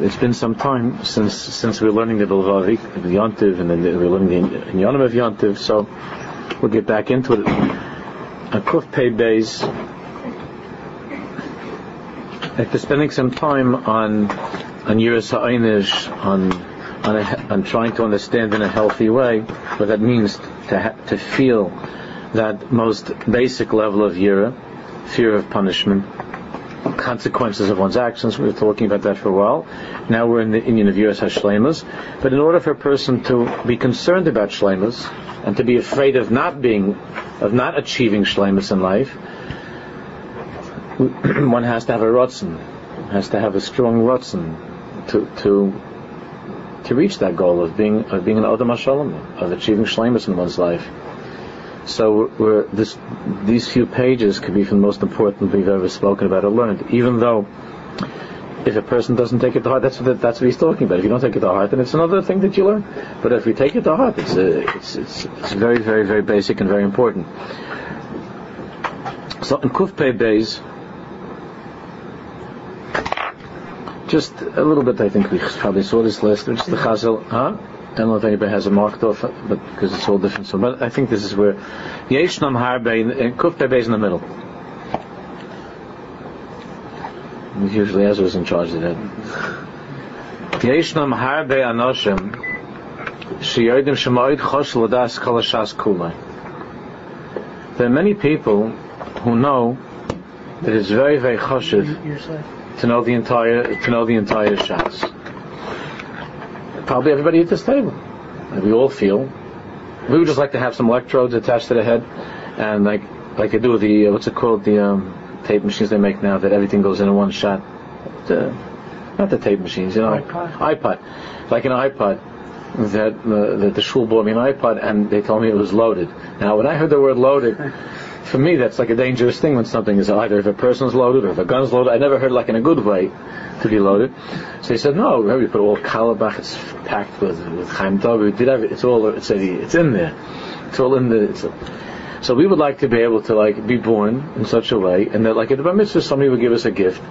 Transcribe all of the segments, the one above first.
It's been some time since since we are learning the Bilvavik, the Yontiv, and then we are learning the Yonim of Yontiv, so we'll get back into it. A Kuf Pei Beis, after spending some time on on Yiras Ha'inish, on on, a, on trying to understand in a healthy way what that means to ha- to feel that most basic level of Yira, fear of punishment, consequences of one's actions. We were talking about that for a while. Now we're in the inyan of Yiras Hashlemas. But in order for a person to be concerned about Shlemas and to be afraid of not being, of not achieving Shlemas in life, one has to have a rotzen, has to have a strong rotzen to to to reach that goal of being of being an Adam Hashalom, of achieving Shlemas in one's life. So this, these few pages could be the most important we've ever spoken about or learned. Even though, if a person doesn't take it to heart, that's what that's what he's talking about. If you don't take it to heart, then it's another thing that you learn. But if we take it to heart, it's a, uh, it's, it's, it's very very very basic and very important. So in Kuf Pei Beis, just a little bit. I think we probably saw this last, Which is the Chazal, huh? I don't know if anybody has a marked off, but because it's all different. So, but I think this is where Yeshnam Harbe and uh, Kuf is in the middle. Usually Ezra's in charge of that. Yeshnam Harbe Anoshim Shiyodim Shemoid Chosh Ladas Kolashas Kulai. There are many people who know that it's very, very choshev to know the entire to know the entire Shas probably everybody at this table. And we all feel. We would just like to have some electrodes attached to the head, and like like they do with the uh, what's it called the um, tape machines they make now that everything goes in in one shot. The, not the tape machines, you know, iPod. iPod, like an iPod that uh, that the shul bought me an iPod and they told me it was loaded. Now, when I heard the word loaded, for me that's like a dangerous thing when something is either if a person's loaded or if a gun's loaded. I never heard like in a good way to be loaded. So he said, no, we put all Kalabach, it's packed with, with Chaim Dog, we did it's all, it's, it's in there. It's all in the, so we would like to be able to like be born in such a way, and that like at the Bar Mitzvah somebody would give us a gift,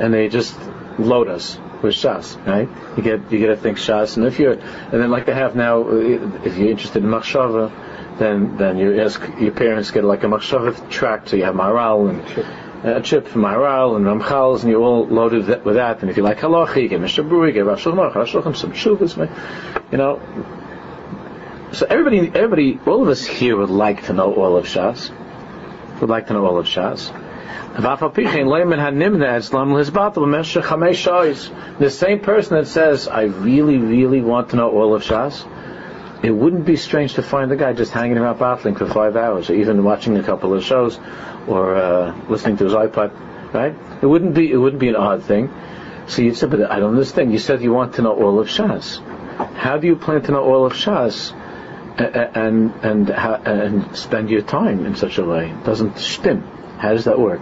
and they just load us with Shas, right? You get, you get to think Shas, and if you're, and then like they have now, if you're interested in Machshava, then, then you ask, your parents get like a Machshava tract, so you have Maharal and, a chip from Maharal and Ramchal's, and you're all loaded with that. And if you like halacha, you get Mishnah Berurah, you get Rav Shulchan, Rav Shulchan, some shuvas, you know. So everybody, everybody, all of us here would like to know all of Shas. Would like to know all of Shas. The same person that says, I really, really want to know all of Shas, it wouldn't be strange to find the guy just hanging around battling for five hours, or even watching a couple of shows, or uh, listening to his iPod, right? It wouldn't be it wouldn't be an odd thing. So you'd say, but I don't understand. You said you want to know all of Shas. How do you plan to know all of Shas and and and, spend your time in such a way? It doesn't stim. How does that work?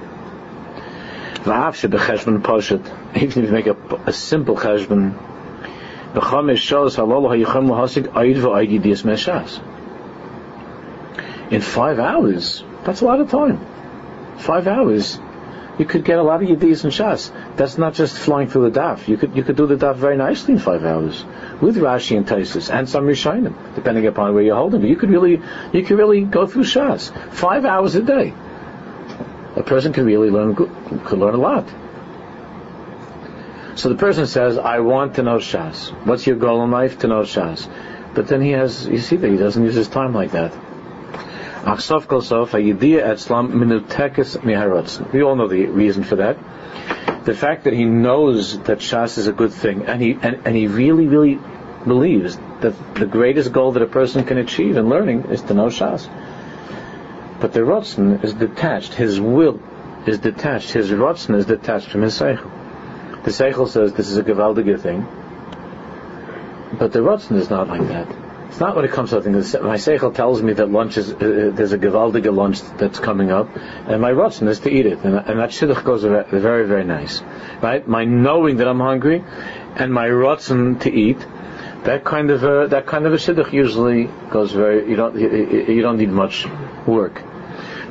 Even if you make a, a simple cheshbon, in five hours, that's a lot of time five hours, you could get a lot of yedis and shas. That's not just flying through the daf. You could you could do the daf very nicely in five hours with Rashi and Tosfos and some Rishonim, depending upon where you're holding. But you could really you could really go through shas five hours a day. A person can really learn could learn a lot. So the person says, "I want to know shas." What's your goal in life? To know shas. But then he has you see that he doesn't use his time like that. We all know the reason for that. The fact that he knows that Shas is a good thing, and he and, and he really, really believes that the greatest goal that a person can achieve in learning is to know Shas. But the Rotzen is detached. His will is detached. His Rotzen is detached from his Seichel. The Seichel says this is a gewaldige thing. But the Rotzen is not like that. It's not when it comes to things. My seichel tells me that lunch is uh, there's a gewaldige lunch that's coming up, and my rotzen is to eat it, and, and that shidduch goes very very nice, right? My knowing that I'm hungry, and my rotzen to eat, that kind of a, that kind of a shidduch usually goes very. You don't you, you don't need much work,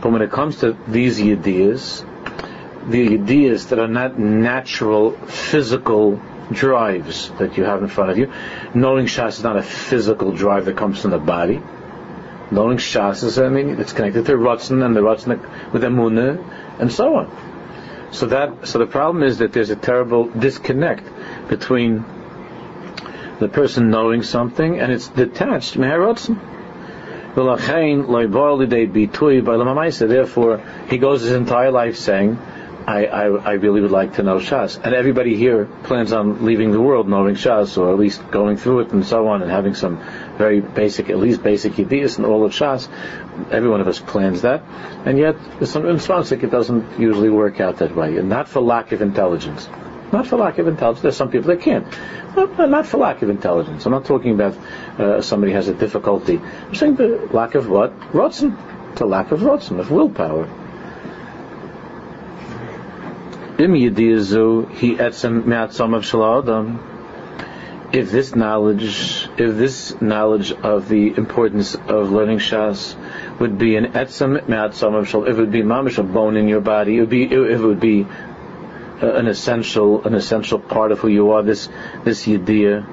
but when it comes to these ideas, the ideas that are not natural physical drives that you have in front of you. Knowing Shas is not a physical drive that comes from the body. Knowing Shas is, I mean, it's connected to Ratzon and the Ratzon with Emunah and so on. So that, so the problem is that there's a terrible disconnect between the person knowing something and it's detached Meharotzon. Therefore, he goes his entire life saying, I, I, I, really would like to know Shas. And everybody here plans on leaving the world knowing Shas, or at least going through it and so on, and having some very basic, at least basic ideas and all of Shas. Every one of us plans that. And yet, some response it doesn't usually work out that way. And not for lack of intelligence. Not for lack of intelligence. There's some people that can't. Not, not for lack of intelligence. I'm not talking about uh, somebody has a difficulty. I'm saying the lack of what? Rotzen. To lack of rotzen, of willpower. If this knowledge, if this knowledge of the importance of learning Shas would be an etzem me'atzom of shaladam, if it would be mamish a bone in your body, it would be, it would be uh, an essential, an essential part of who you are. This, this yediyah,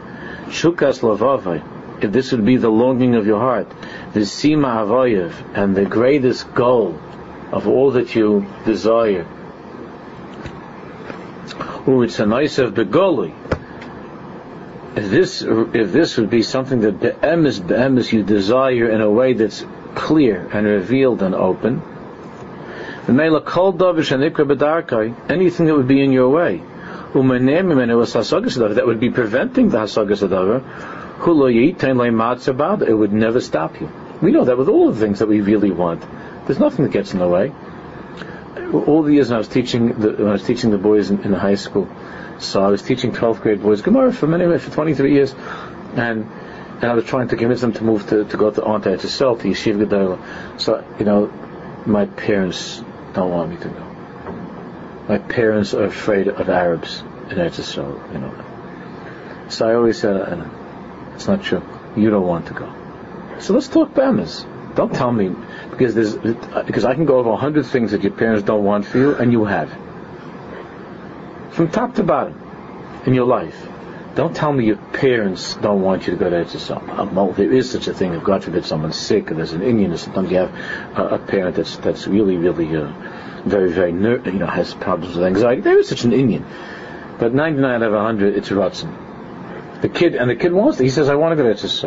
shukas lavavai. If this would be the longing of your heart, the sima avoyev, and the greatest goal of all that you desire, of begoli. If this, if this would be something that be'emes, be'emes you desire in a way that's clear and revealed and open, anything that would be in your way, that would be preventing the hasagas it would never stop you. We know that with all the things that we really want. There's nothing that gets in the way all the years I was teaching the, when I was teaching the boys in, in the high school, so I was teaching 12th grade boys Gemara for many for 23 years, and and I was trying to convince them to move to, to go to Anta Etzisel, to Yeshiva Gedola. So you know, my parents don't want me to go. My parents are afraid of Arabs in Etzisel, you know. So I always said, it's not true. You don't want to go. So let's talk Bamas. Don't tell me because there's because I can go over a hundred things that your parents don't want for you, and you have from top to bottom in your life. Don't tell me your parents don't want you to go to Eretz Well, there is such a thing. If God forbid someone's sick, or there's an inyan, or sometimes you have a, a parent that's that's really, really uh, very, very ner- you know has problems with anxiety. There is such an inyan, but 99 out of 100, it's Ratzin. The kid and the kid wants. It. He says, "I want to go to Eretz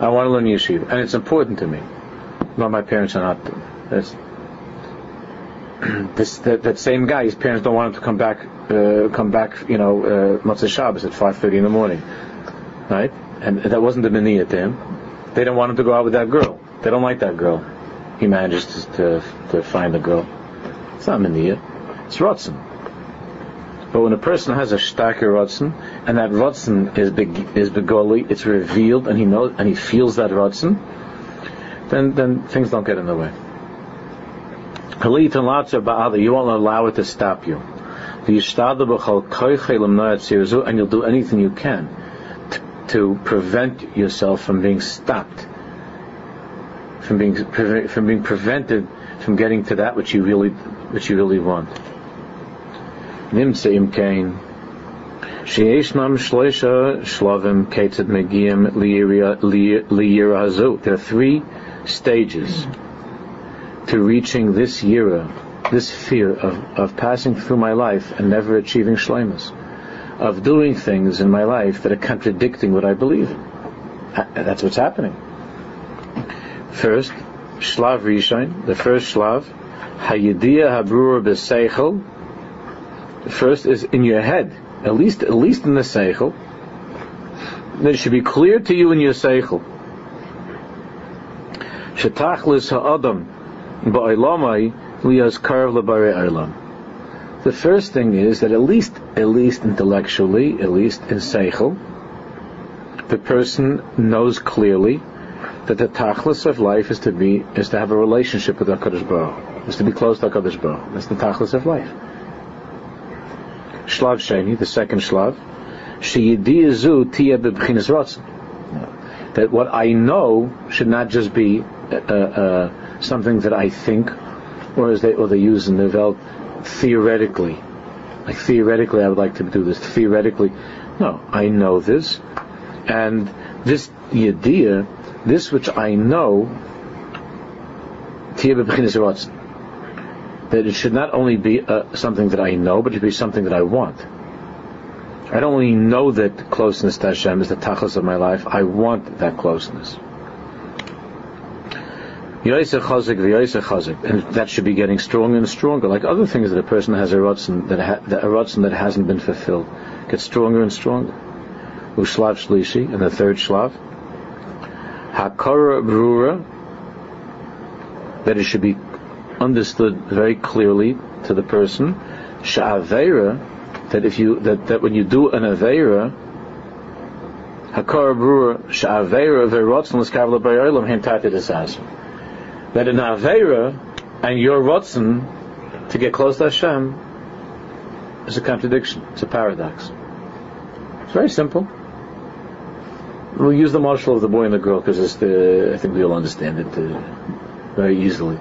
I want to learn yeshiva, and it's important to me." Well, my parents are not. That's, this that, that, same guy. His parents don't want him to come back. Uh, come back. You know, uh, Shabbos at 5:30 in the morning, right? And that wasn't the mania to him. They don't want him to go out with that girl. They don't like that girl. He manages to to, to find the girl. It's not mania. It's rotzen. But when a person has a starker rotzen, and that rotzen is big, is begoli, it's revealed, and he knows, and he feels that rotzen, then then things don't get in the way. You won't allow it to stop you. And you'll do anything you can to, to prevent yourself from being stopped, from being from being prevented from getting to that which you really which you really want. Nimtzeim kain. Sheyeshnam shloisha shlavim ketzad megiyim liyira hazu. There are three stages to reaching this year, this fear of, of passing through my life and never achieving shlemus, of doing things in my life that are contradicting what I believe. That's what's happening. First, shlav rishon, the first shlav, hayidiyah habrur b'seichel. The first is in your head, at least at least in the seichel. It should be clear to you in your seichel Shetachlis ha'adam ba'olamai liyas karv lebare The first thing is that at least, at least intellectually, at least in seichel, the person knows clearly that the tachlis of life is to be is to have a relationship with Hakadosh Baruch, is to be close to Hakadosh Baruch. That's the tachlis of life. Shlav sheni, the second shlav, sheyidiyazu tia bebchinas ratzon. That what I know should not just be uh, uh, something that I think, or as they or they use in the Welt, theoretically. Like theoretically, I would like to do this. Theoretically, no, I know this, and this idea, this which I know, that it should not only be uh, something that I know, but it should be something that I want. I don't only know that closeness to Hashem is the tachlis of my life, I want that closeness. And that should be getting stronger and stronger, like other things that a person has a rotzen that, ha, a rotzen that hasn't been fulfilled. Gets stronger and stronger. Ushlav shlishi, and the third shlav. Hakara brura, that it should be understood very clearly to the person. Sha'avera, that if you that, that when you do an avera, hakara brura sha'avera verotzen l'skavla b'yolam hentati desasm that an Avera and your Rotzen to get close to Hashem is a contradiction. It's a paradox. It's very simple. We'll use the mashal of the boy and the girl because I think we all understand it uh, very easily.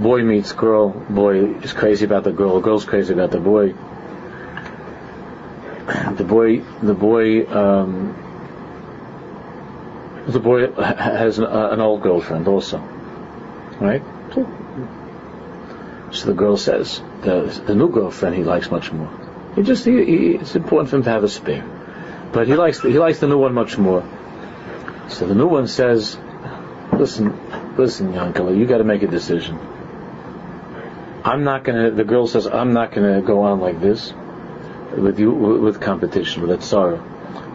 Boy meets girl, boy is crazy about the girl, girl's crazy about the boy. The boy, the boy, um, the boy has an, uh, an old girlfriend also, right? So the girl says the the new girlfriend he likes much more. He just he, he, it's important for him to have a spare, but he likes the, he likes the new one much more. So the new one says, "Listen, listen, Yankala, you got to make a decision. I'm not gonna." The girl says, "I'm not gonna go on like this with you with competition with that sorrow.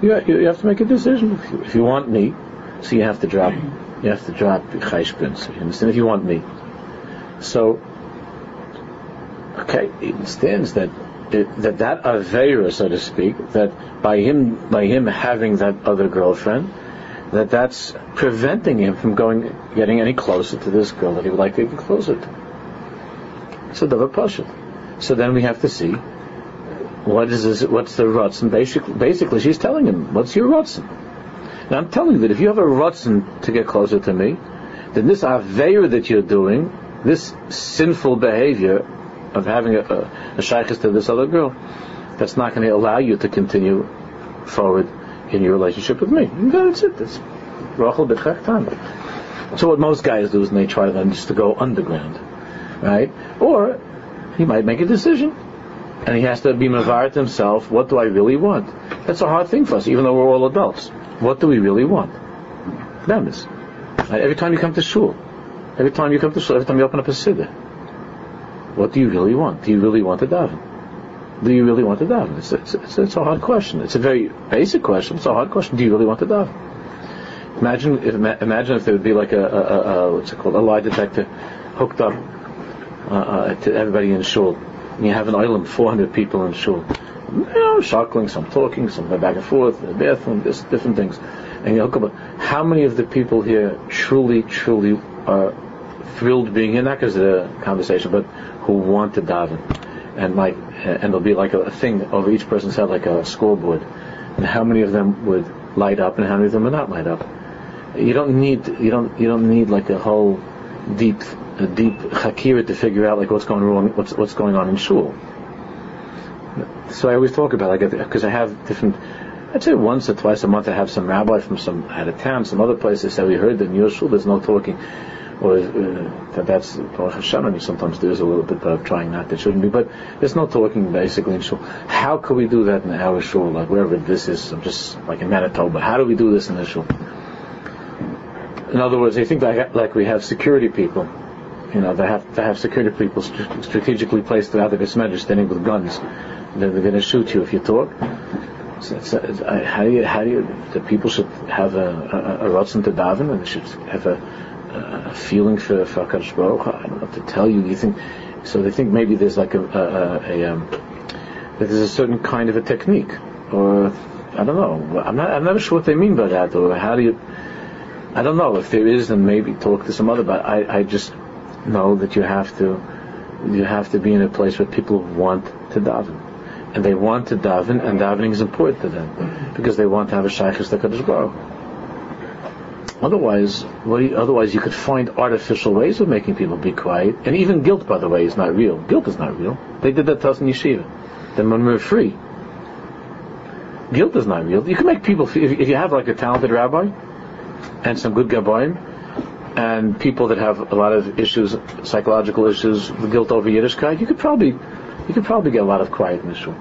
You, you have to make a decision. If you, if you want me, so you have to drop, you have to drop chayshpins. You understand? If you want me. So, okay, it understands that that that avera, so to speak, that by him by him having that other girlfriend, that that's preventing him from going getting any closer to this girl that he would like to get closer to. So the pasha. So then we have to see what is this, what's the rutzen. Basically, basically, she's telling him, "What's your rutzen?" Now I'm telling you that if you have a rutzen to get closer to me, then this aveir that you're doing, this sinful behavior of having a, a, a to this other girl, that's not going to allow you to continue forward in your relationship with me. That's it. That's Rachel So what most guys do is they try then just to go underground, right? Or he might make a decision, and he has to be mavar himself. What do I really want? That's a hard thing for us, even though we're all adults. What do we really want? Bemis. Every time you come to shul, every time you come to shul, every time you open up a siddur, what do you really want? Do you really want to daven? Do you really want to daven? It's, it's, it's, it's, a hard question. It's a very basic question. It's a hard question. Do you really want to daven? Imagine if imagine if there would be like a, a, a, a what's it called a lie detector hooked up uh, uh, to everybody in shul. And you have an island, 400 people in shul you know, shuckling, some talking, some back and forth, in the bathroom, this, different things. And you look about how many of the people here truly, truly are thrilled being here, not because of the conversation, but who want to daven. And like, and there'll be like a, a thing over each person's head, like a scoreboard. And how many of them would light up, and how many of them would not light up. You don't need, you don't, you don't need like a whole deep, a deep hakira to figure out like what's going wrong, what's what's going on in shul so I always talk about it because I have different. I'd say once or twice a month I have some rabbi from some out of town, some other places say we heard that in your shul there's no talking, or uh, that that's Baruch Hashem. I mean, sometimes there's a little bit of trying not that shouldn't be, but there's no talking basically in shul. How could we do that in our shul, like wherever this is? I'm just like in Manitoba. How do we do this in the shul? In other words, I think like, like we have security people you know, they have to have security people strategically placed throughout the Bismedr standing with guns they're, going to shoot you if you talk. So it's, uh, how do you, how do you, the people should have a, a, a rotzen to daven and they should have a, a feeling for, for HaKadosh Baruch I don't know what to tell you. You think, so they think maybe there's like a, a, a um, that there's a certain kind of a technique or I don't know. I'm not, I'm not sure what they mean by that or how do you, I don't know if there is then maybe talk to some other, but I, I just know that you have to, you have to be in a place where people want to daven and they want to daven, and davening is important to them because they want to have a shaykhis to Kadosh Baruch. Otherwise, you, otherwise you could find artificial ways of making people be quiet. And even guilt, by the way, is not real. Guilt is not real. They did that to us in yeshiva. Then when we're free, guilt is not real. You can make people feel, if you have like a talented rabbi and some good gabbaim, and people that have a lot of issues, psychological issues, guilt over Yiddishkeit, you could probably, you could probably get a lot of quiet in the shul.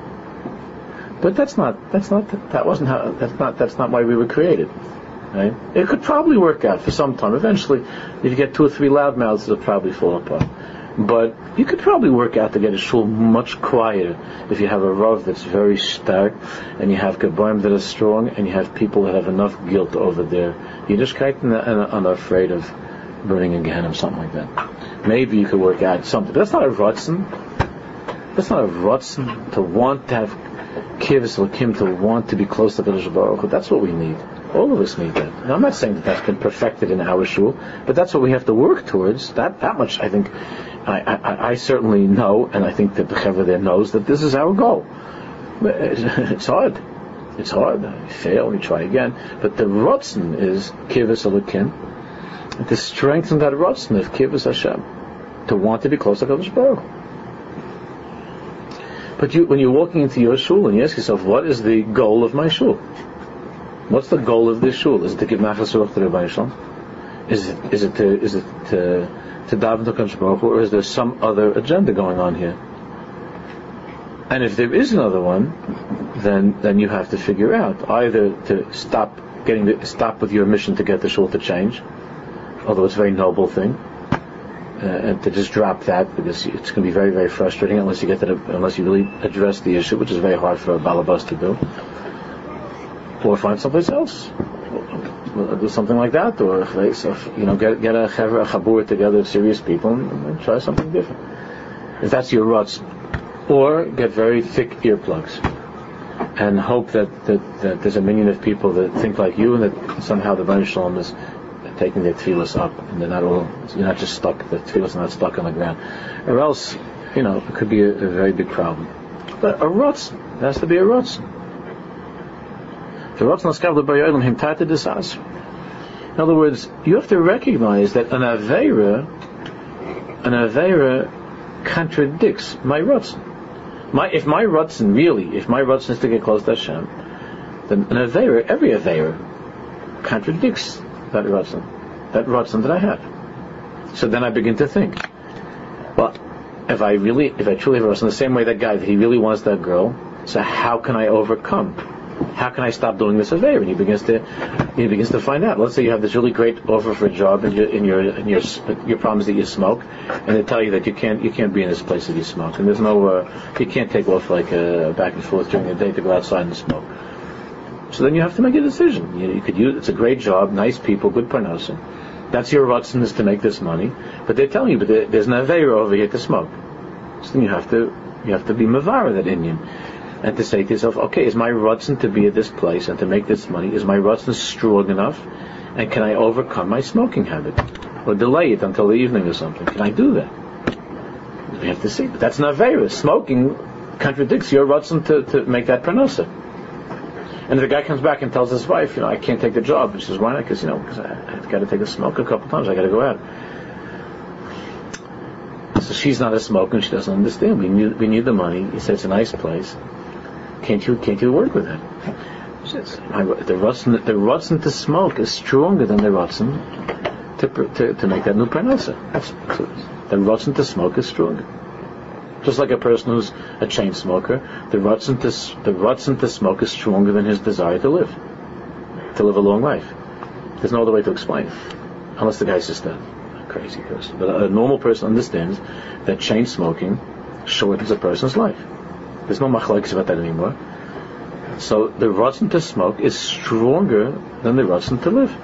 But that's not, that's not, that wasn't how, that's not, that's not why we were created. Right? It could probably work out for some time. Eventually, if you get two or three loud mouths, it'll probably fall apart. But you could probably work out to get a shul much quieter if you have a rav that's very stark, and you have gabbaim that are strong, and you have people that have enough guilt over there. their Yiddishkeit and, and are afraid of burning in Gehenna, something like that. Maybe you could work out something. But that's not a rotzen. That's not a rotzen to want to have kivs or kim to want to be close to the Baruch That's what we need. All of us need that. Now, I'm not saying that that's been perfected in our shul, but that's what we have to work towards. That that much, I think, I, I, I certainly know, and I think that the Chaver there knows that this is our goal. It's hard. It's hard. We fail, we try again. But the rotzen is kivus alakim, to strengthen that rotzen of kivus Hashem, to want to be close to Kadosh Baruch. But you, when you're walking into your shul and you ask yourself, what is the goal of my shul? What's the goal of this shul? Is it to give nachas ruach to Rabbi Shalom? Is it is it to is it to to daven to Kadosh Baruch or is there some other agenda going on here? And if there is another one, then then you have to figure out either to stop getting the, stop with your mission to get the shul to change, although it's a very noble thing, and to just drop that because it's going to be very very frustrating unless you get that unless you really address the issue, which is very hard for a balabas to do or find someplace else. do something like that, or you know, get get a chaver, a chabur together of serious people and, and, try something different. If that's your ruts, or get very thick earplugs and hope that, that, that there's a million of people that think like you and that somehow the Baruch Shalom is taking their tefillas up and they're not all, you're not just stuck, the tefillas are not stuck on the ground. Or else, you know, it could be a, a very big problem. But a there has to be a rutz. In other words, you have to recognize that an Avera, an Avera contradicts my Ratzon. My, if my Ratzon really, if my Ratzon is to get close to Hashem, then an Avera, every Avera, contradicts that Ratzon, that Ratzon that I have. So then I begin to think, well, if I really, if I truly have Ratzon, the same way that guy, that he really wants that girl, so how can I overcome? how can I stop doing this affair? And he begins to he begins to find out. Let's say you have this really great offer for a job, and your in your your your problem is that you smoke, and they tell you that you can't you can't be in this place if you smoke, and there's no uh, you can't take off like uh, back and forth during the day to go outside and smoke. So then you have to make a decision. You, you could use it's a great job, nice people, good pronunciation. That's your rutzen is to make this money, but they're telling you, but there's no aveira over here to smoke. So then you have to you have to be mavara that inyan and to say to yourself, okay, is my rutzen to be at this place and to make this money, is my rutzen strong enough? And can I overcome my smoking habit? Or delay it until the evening or something? Can I do that? We have to see. But that's not virus. Smoking contradicts your rutzen to, to make that parnasa. And the guy comes back and tells his wife, you know, I can't take the job. And she says, why not? Because, you know, because I've got to take a smoke a couple times. I got to go out. So she's not a smoker she doesn't understand. We need, we need the money. He said it's a nice place. Can't you can't you work with it? The rutzen the rutzen to smoke is stronger than the rutzen to, to, to make that new parnasa. The rutzen to smoke is stronger. Just like a person who's a chain smoker, the rutzen to the rutzen to smoke is stronger than his desire to live, to live a long life. There's no other way to explain, unless the guy's just a crazy person. But a normal person understands that chain smoking shortens a person's life. There's no machlokes about that anymore. So the rutzen to smoke is stronger than the rutzen to live.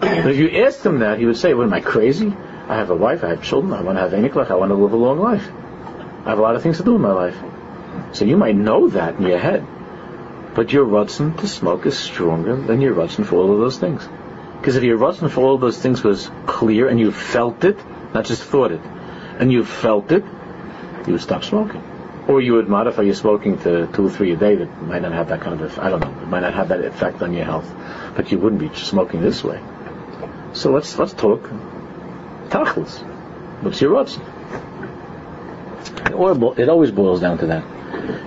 But if you asked him that, he would say, "What am I crazy? I have a wife, I have children, I want to have eniklach, I want to live a long life. I have a lot of things to do in my life." So you might know that in your head, but your rutzen to smoke is stronger than your rutzen for all of those things. Because if your rutzen for all of those things was clear and you felt it, not just thought it, and you felt it, you would stop smoking. Or you would modify your smoking to two or three a day that might not have that kind of, I don't know, it might not have that effect on your health. But you wouldn't be smoking this way. So let's let's talk. Tachlis. What's your rotzen? It always boils down to that.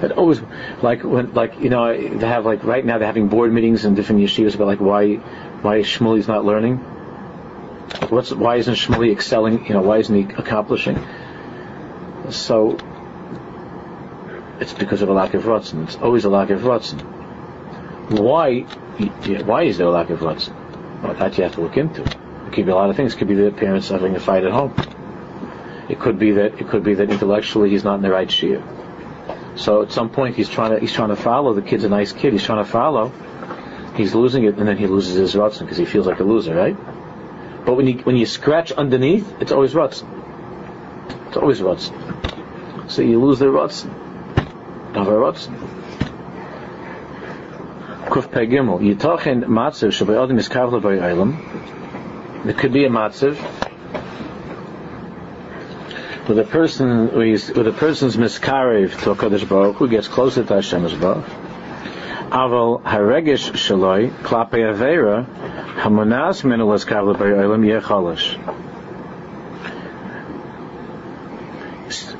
It always, like when, like you know, they have like right now they're having board meetings in different yeshivas about like why, why Shmuli's not learning. What's why isn't Shmuley excelling? You know, why isn't he accomplishing? So it's because of a lack of rotzen. It's always a lack of rotzen. Why? Why is there a lack of rotzen? Well, that you have to look into. It could be a lot of things. It could be the parents having a fight at home. It could be that it could be that intellectually he's not in the right shear. So at some point he's trying to he's trying to follow. The kid's a nice kid. He's trying to follow. He's losing it, and then he loses his rotzen because he feels like a loser, right? But when you when you scratch underneath, it's always rotzen. It's always rotzen. So you lose the rotzen. Never rotzen. Kuf Pei Gimel. Yitochen matziv shabay odim is kavla Eilam. It could be a matziv with a person with a person's miskarev to a Kodesh Baruch who gets closer to Hashem Baruch. Aval haregish shaloi klape avera hamonas menulas kavla.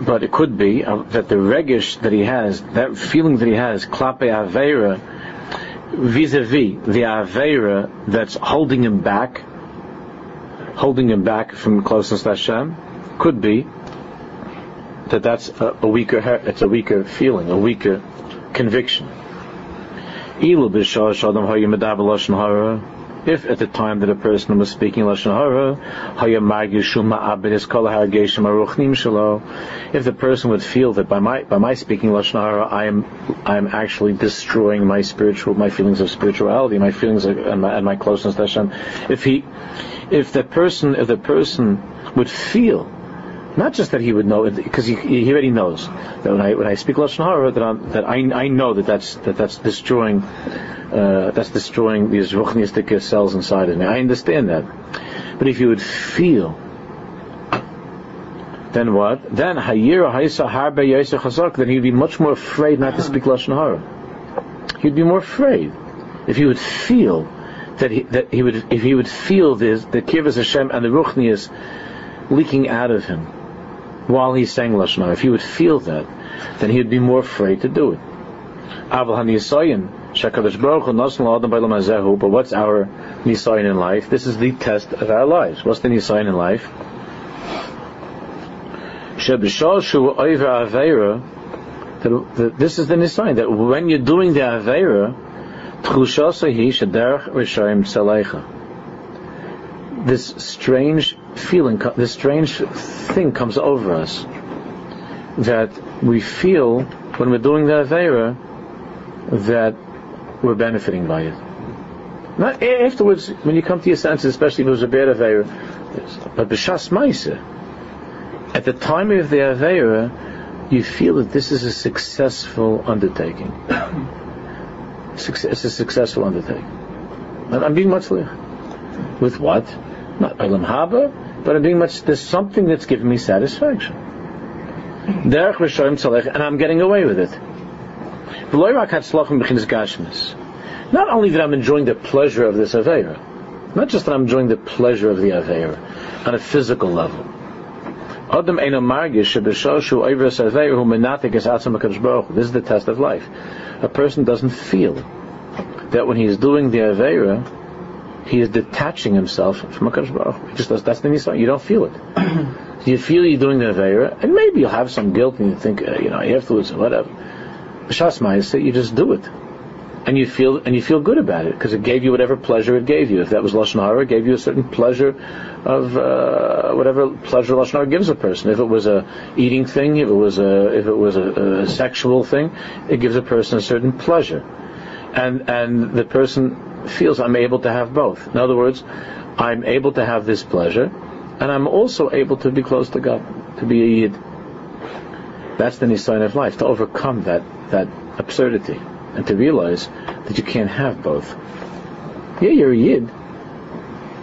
But it could be uh, that the regish that he has, that feeling that he has, klape avera, vis-a-vis the avera that's holding him back, holding him back from closeness to Hashem, could be that that's a, a weaker, it's a weaker feeling, a weaker conviction. If at the time that a person was speaking lashon hara, if the person would feel that by my by my speaking lashon hara, I am I am actually destroying my spiritual my feelings of spirituality, my feelings of, and, my, and my closeness to Hashem. If he, if the person if the person would feel not just that he would know, because he, he already knows that when I when I speak lashon hara, that, I'm, that I, I know that that's that that's destroying uh, that's destroying these ruchniistic cells inside of me. I understand that, but if you would feel, then what? Then hayir haisa harbe chazak. Then he'd be much more afraid not to speak lashon hara. He'd be more afraid if he would feel that he that he would if he would feel this the kivas Hashem and the ruchnias leaking out of him while he's saying lashon. If he would feel that, then he'd be more afraid to do it. But what's our nisayin in life? This is the test of our lives. What's the nisayin in life? That This is the nisayin that when you're doing the avera, this strange feeling, this strange thing comes over us that we feel when we're doing the Avera that we're benefiting by it. Not afterwards, when you come to your senses, especially if it was a bad Avera, but B'Shas Maisa, at the time of the Avera, you feel that this is a successful undertaking. It's a successful undertaking. I'm being much with what? Not Olam Haba, but I'm being much, there's something that's giving me satisfaction. Derech Rishoyim Tzalech, and I'm getting away with it. Not only that I'm enjoying the pleasure of this Aveira, not just that I'm enjoying the pleasure of the Aveira on a physical level. This is the test of life. A person doesn't feel that when he's doing the Aveira, he is detaching himself from HaKadosh Baruch Hu. He just does, that's the Nisan. You don't feel it. you feel you're doing the Aveira, and maybe you'll have some guilt and you think, uh, you know, afterwards or whatever. B'shas Ma'aseh, you just do it. And you feel, and you feel good about it, because it gave you whatever pleasure it gave you. If that was Lashon Hara, it gave you a certain pleasure of, uh, whatever pleasure Lashon Hara gives a person. If it was a eating thing, if it was a, if it was a, a sexual thing, it gives a person a certain pleasure. And, and the person feels I'm able to have both. In other words, I'm able to have this pleasure, and I'm also able to be close to God, to be a Yid. That's the sign of life, to overcome that, that absurdity, and to realize that you can't have both. Yeah, you're a Yid,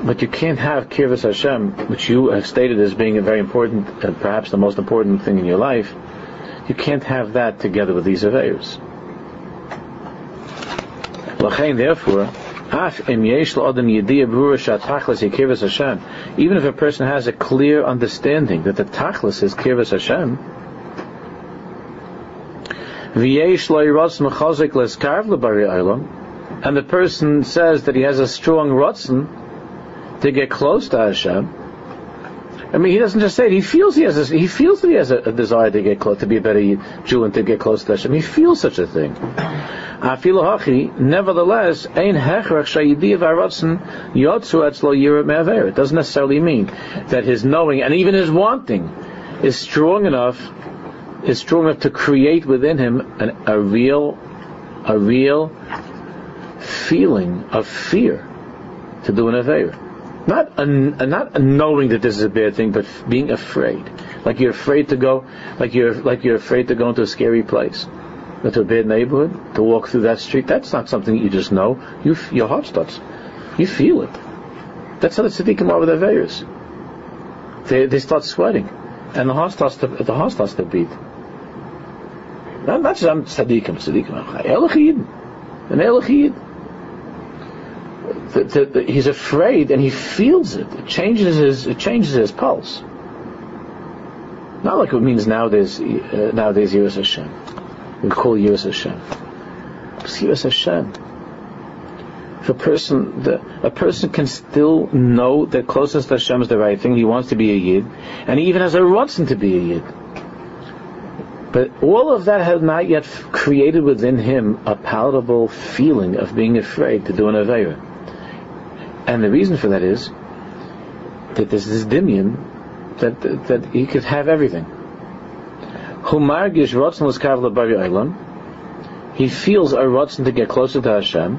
but you can't have Kirvas Hashem, which you have stated as being a very important, and perhaps the most important thing in your life. You can't have that together with these affairs. Therefore, Even if a person has a clear understanding that the tachlis is kirvas Hashem, and the person says that he has a strong rotzen to get close to Hashem. I mean, he doesn't just say it. He feels he has. A, he feels that he has a, a, desire to get close, to be a better Jew and to get close to Hashem. He feels such a thing. Nevertheless, It doesn't necessarily mean that his knowing and even his wanting is strong enough is strong enough to create within him an, a real a real feeling of fear to do an avera. Not a, not knowing that this is a bad thing, but being afraid. Like you're afraid to go, like you're like you're afraid to go into a scary place into a bad neighborhood, to walk through that street, that's not something you just know. You, your heart starts. You feel it. That's how the tzaddikim are with their veils. They, they start sweating. And the heart starts to, the heart starts to beat. Not, not just I'm tzaddikim, tzaddikim. Elachid. An elachid. He's afraid and he feels it. It changes his, it changes his pulse. Not like it means nowadays, uh, nowadays Yiras Hashem we call Yiras Hashem. Yiras Hashem. If a person, the, a person can still know that closest to Hashem is the right thing, he wants to be a Yid, and he even has a rotzen to be a Yid. But all of that has not yet created within him a palatable feeling of being afraid to do an Aveira. And the reason for that is that there's this dimion that, that, that he could have everything. He feels a rotzen to get closer to Hashem.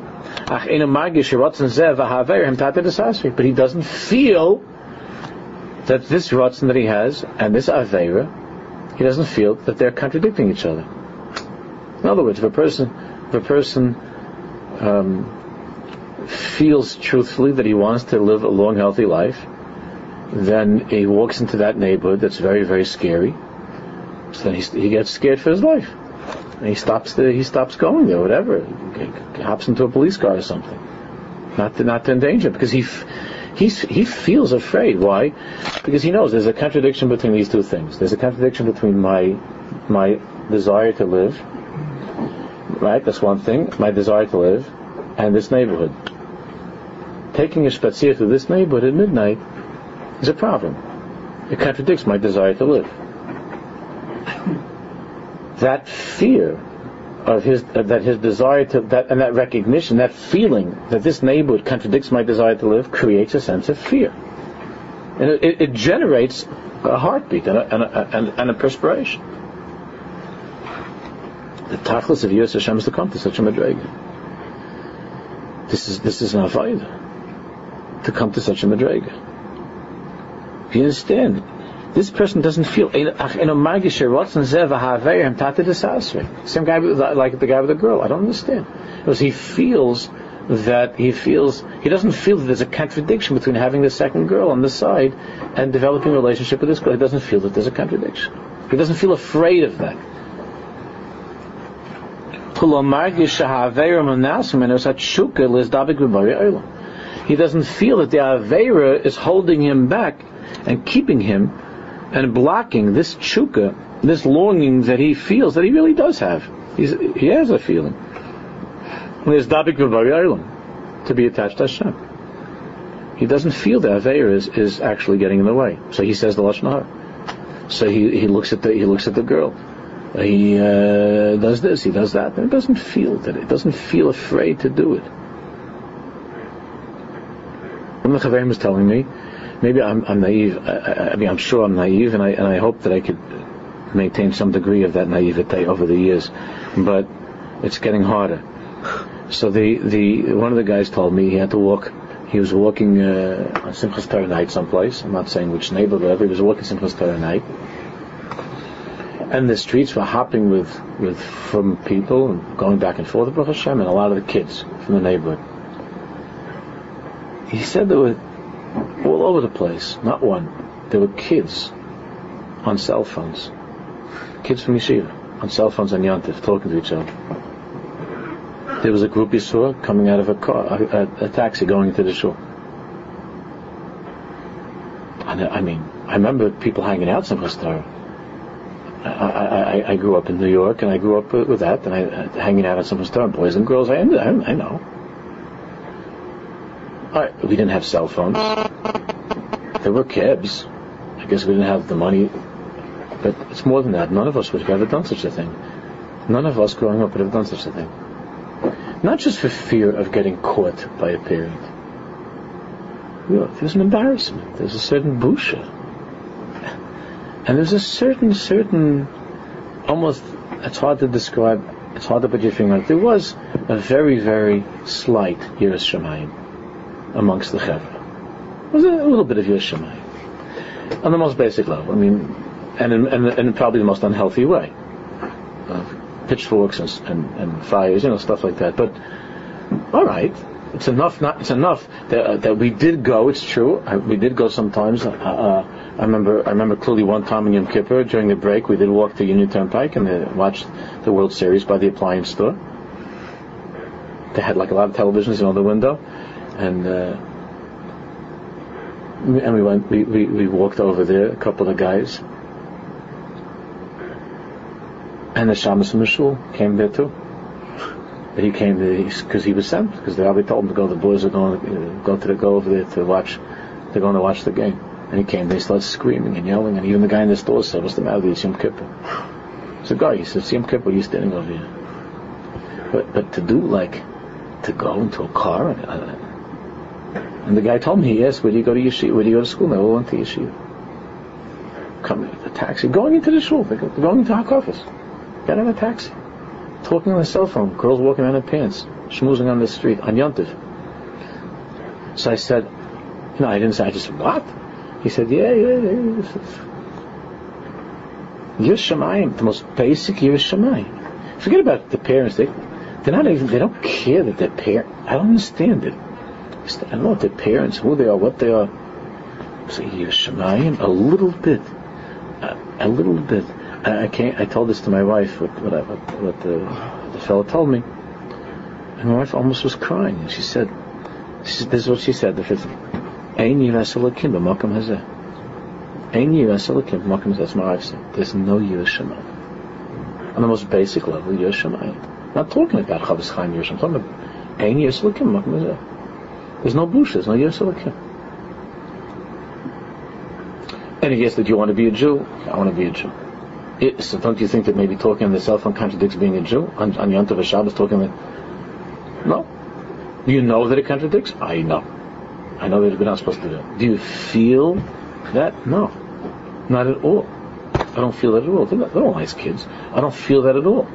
But he doesn't feel that this rotzen that he has and this avera, he doesn't feel that they're contradicting each other. In other words, if a person, if a person um, feels truthfully that he wants to live a long, healthy life, then he walks into that neighborhood that's very, very scary so then he, he gets scared for his life. And he stops the, he stops going there, whatever. He hops into a police car or something. Not to, not to endanger because he, he's, he feels afraid. Why? Because he knows there's a contradiction between these two things. There's a contradiction between my, my desire to live, right? That's one thing. My desire to live, and this neighborhood. Taking a spazier through this neighborhood at midnight is a problem. It contradicts my desire to live that fear of his uh, that his desire to that and that recognition, that feeling that this neighborhood contradicts my desire to live, creates a sense of fear, and it, it generates a heartbeat and a, and a, and, a perspiration. The tachlis of Yiras Hashem is to come to such a madrega. This is this is an avodah to come to such a madrega. You understand? This person doesn't feel same guy like the guy with the girl. I don't understand because he feels that he feels he doesn't feel that there's a contradiction between having the second girl on the side and developing a relationship with this girl. He doesn't feel that there's a contradiction. He doesn't feel afraid of that. He doesn't feel that the Avera is holding him back and keeping him and blocking this chuka, this longing that he feels that he really does have. He's, he has a feeling. There's dabik to be attached to Hashem. He doesn't feel that Aveir is, is actually getting in the way. So he says the Lashon. So he, he looks at the he looks at the girl. He uh, does this, he does that, and it doesn't feel that it doesn't feel afraid to do it. One of the Chavim was telling me maybe I'm, I'm naive. I, I, mean, I'm sure I'm naive, and I and I hope that I could maintain some degree of that naivete over the years, but it's getting harder. So the the one of the guys told me he had to walk. He was walking uh, on Simchas Torah night someplace. I'm not saying which neighborhood. He was walking Simchas Torah night, and the streets were hopping with with from people going back and forth. Baruch Hashem, and a lot of the kids from the neighborhood. He said there were all over the place. Not one. There were kids on cell phones. Kids from Yeshiva on cell phones on Yontif talking to each other. there was a group you saw coming out of a car, a, a, a taxi going into the shul. And I mean, I remember people hanging out some Torah. I, I, I, grew up in New York, and I grew up with that, and I uh, hanging out at some Torah, boys and girls. I, I, I know. We didn't have cell phones. There were cabs. I guess we didn't have the money, but it's more than that. None of us would have ever done such a thing. None of us growing up would have done such a thing. Not just for fear of getting caught by a parent. You know, there's an embarrassment. There's a certain busha. And there's a certain, certain, almost, it's hard to describe, it's hard to put your finger on it. There was a very, very slight Yiras Shamayim amongst the Chevra. There was a little bit of Yiras On the most basic level. I mean, and in, and, and probably the most unhealthy way pitchforks and, and, and fires, you know, stuff like that. But all right, it's enough. Not it's enough that, uh, that we did go. It's true. I, we did go sometimes. Uh, uh, I remember. I remember clearly one time in Yom Kippur during the break, we did walk to Union Turnpike and uh, watched the World Series by the appliance store. They had like a lot of televisions in the window, and uh, and we went. We, we, we walked over there. A couple of guys and the Shamus Mishul came there too. He came because he was sent because the rabbi told him to go. The boys are going to uh, go to the go over there to watch. They're going to watch the game. And he came. They started screaming and yelling, and even the guy in the store said, "What's the matter with you, Yom Kippur?" A guy. He said, "Yom Kippur, you standing over here." But but to do like to go into a car and, uh, and the guy told me he asked, "Where do you go to yeshiva? Where do you go to school?" And I went to yeshiva. Coming in the taxi, going into the shul, going into our office. Got in a taxi. Talking on the cell phone. Girls walking around in pants. Schmoozing on the street. On Yontif. So I said, no, I didn't say, I just said, what? He said, yeah, yeah, yeah. Yiras Shamayim, the most basic Yiras Shamayim. Forget about the parents. They, they're not even, they don't care that their parent, I don't understand it. I don't know what their parents, who they are, what they are. So Yiras Shamayim, a little bit. A, a little bit. I, I can't. I told this to my wife. What, what, I, what, the, the fellow told me, and my wife almost was crying. And she said, she "This is what she said." The fifth. Ein yiras Elokim b'makam hazeh. Ein yiras Elokim b'makam hazeh. That's my wife said. There's no yiras Shemayim. On the most basic level, yiras Shemayim. Not talking about Chofetz Chaim yiras. I'm talking about Ein yiras Elokim b'makam hazeh. There's no bush. There's no yiras Elokim. And he asked, "Do you want to be a Jew?" I want to be a Jew. It, so don't you think that maybe talking on the cell phone contradicts being a Jew? On, on Yom Tov Shabbos talking that? No. Do you know that it contradicts? I know. I know that we're not supposed to do it. Do you feel that? No. Not at all. I don't feel that at all. They're, not, they're all nice kids. I don't feel that at all.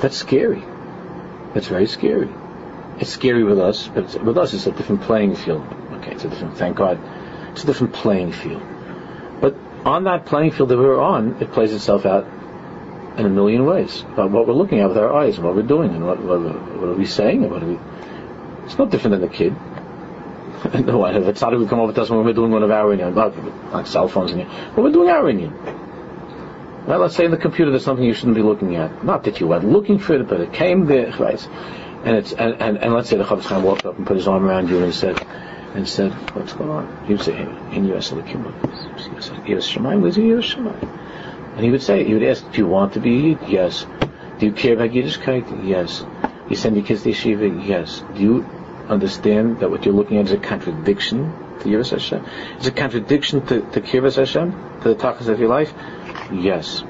That's scary. That's very scary. It's scary with us, but with us it's a different playing field. Okay, it's a different, thank God, it's a different playing field But on that playing field that we're on, it plays itself out in a million ways about what we're looking at with our eyes, and what we're doing, and what, what, what are we saying, and what are we. It's no different than the kid. no, it's not we come over to us when we're doing one of our inyan, not like cell phones, and but we're doing our inyan. Well, let's say in the computer there's something you shouldn't be looking at. Not that you went looking for it, but it came there, right? And it's and, and, and let's say the Chofetz Chaim walked up and put his arm around you and said, and said, "What's going on?" You'd say, "In U.S. Yiras Shamayim, where's Yiras Shamayim?" And he would say, he would ask, "Do you want to be Yes. Do you care about Yiddishkeit? Yes. You send your kids to yeshiva? Yes. Do you understand that what you're looking at is a contradiction to Yiras Hashem? It's a contradiction to, to Kiras Hashem, to the tachas of your life? Yes.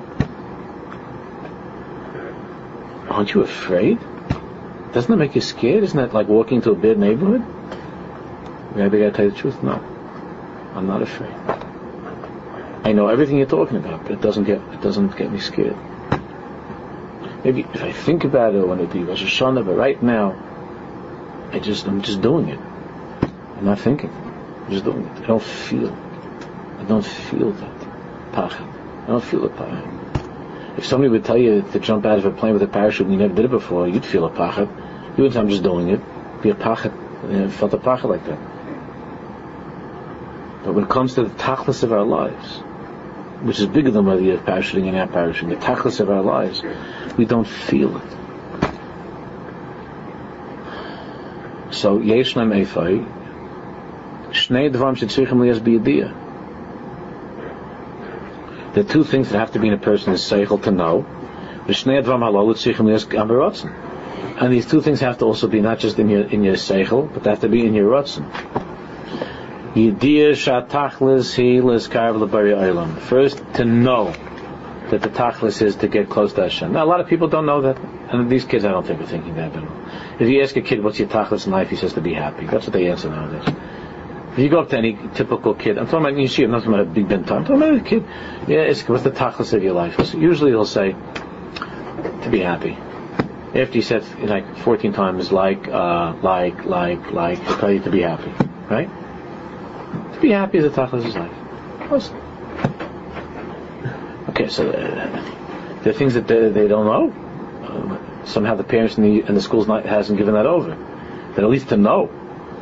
Aren't you afraid? Doesn't that make you scared? Isn't that like walking to a bad neighborhood? Maybe I gotta tell you the truth. No, I'm not afraid. I know everything you're talking about, but it doesn't get it doesn't get me scared. Maybe if I think about it when it be Rosh Hashanah, but right now, I just I'm just doing it. I'm not thinking. I'm just doing it. I don't feel. I don't feel that pachad. I don't feel the pachad. If somebody would tell you to jump out of a plane with a parachute and you never did it before, you'd feel a pachad. You wouldn't say, I'm just doing it. Be a pachad. You know, felt a pachad like that. But when it comes to the tachlis of our lives, which is bigger than whether you're parachuting and not parachuting, the tachlis of our lives, we don't feel it. So, yesh lem efei, shnei dvam shetzrichim liyas biyadiyah. The two things that have to be in a person is seichel to know, and these two things have to also be not just in your in your seichel, but they have to be in your rotzen. First, to know that the tachlis is to get close to Hashem. Now, a lot of people don't know that, and these kids, I don't think, are thinking that at all. If you ask a kid, what's your tachlis in life, he says to be happy. That's what they answer nowadays. If you go up to any typical kid, I'm talking about yeshiva, I'm not talking about a big ben I'm talking about a kid. Yeah, it's, what's the tachlis of your life? So usually he'll say, to be happy. After he said like 14 times, like, uh, like, like, like, he'll tell you to be happy. Right? To be happy is the tachlis of life. Okay, so uh, are things that they, they don't know. Uh, somehow the parents in the, in the schools hasn't given that over. That at least to know